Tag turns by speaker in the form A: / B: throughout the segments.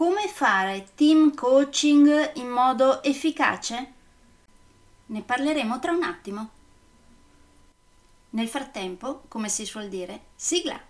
A: Come fare team coaching in modo efficace? Ne parleremo tra un attimo. Nel frattempo, come si suol dire, sigla!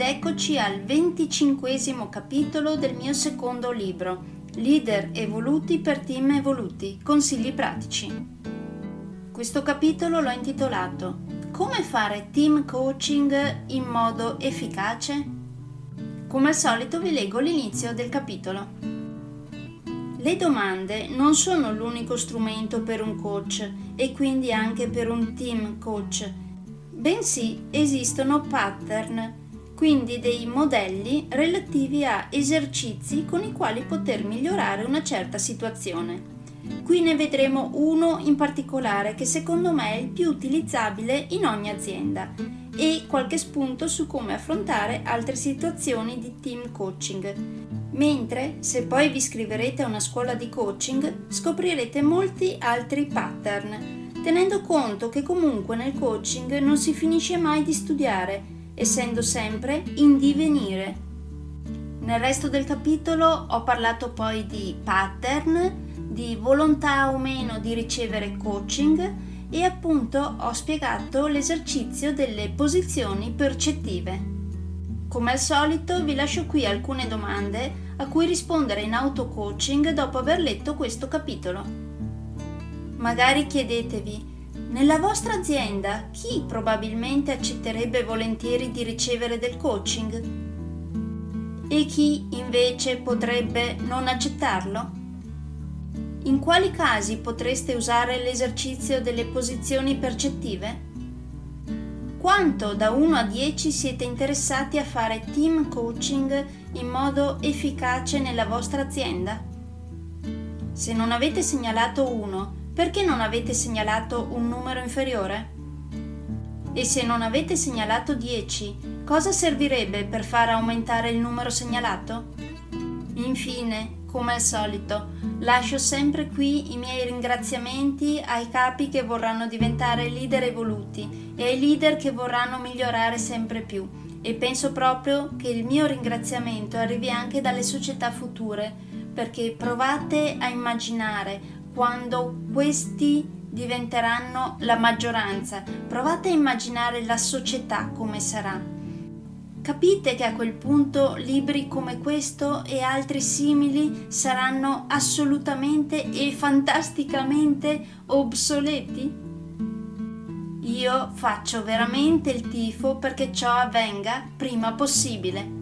A: Eccoci al venticinquesimo capitolo del mio secondo libro, Leader evoluti per team evoluti, consigli pratici. Questo capitolo l'ho intitolato Come fare team coaching in modo efficace? Come al solito vi leggo l'inizio del capitolo. Le domande non sono l'unico strumento per un coach e quindi anche per un team coach, bensì esistono pattern quindi dei modelli relativi a esercizi con i quali poter migliorare una certa situazione. Qui ne vedremo uno in particolare che secondo me è il più utilizzabile in ogni azienda e qualche spunto su come affrontare altre situazioni di team coaching. Mentre se poi vi iscriverete a una scuola di coaching scoprirete molti altri pattern, tenendo conto che comunque nel coaching non si finisce mai di studiare essendo sempre in divenire. Nel resto del capitolo ho parlato poi di pattern, di volontà o meno di ricevere coaching e appunto ho spiegato l'esercizio delle posizioni percettive. Come al solito vi lascio qui alcune domande a cui rispondere in auto-coaching dopo aver letto questo capitolo. Magari chiedetevi nella vostra azienda chi probabilmente accetterebbe volentieri di ricevere del coaching? E chi invece potrebbe non accettarlo? In quali casi potreste usare l'esercizio delle posizioni percettive? Quanto da 1 a 10 siete interessati a fare team coaching in modo efficace nella vostra azienda? Se non avete segnalato 1, perché non avete segnalato un numero inferiore? E se non avete segnalato 10, cosa servirebbe per far aumentare il numero segnalato? Infine, come al solito, lascio sempre qui i miei ringraziamenti ai capi che vorranno diventare leader evoluti e ai leader che vorranno migliorare sempre più. E penso proprio che il mio ringraziamento arrivi anche dalle società future, perché provate a immaginare quando questi diventeranno la maggioranza. Provate a immaginare la società come sarà. Capite che a quel punto libri come questo e altri simili saranno assolutamente e fantasticamente obsoleti? Io faccio veramente il tifo perché ciò avvenga prima possibile.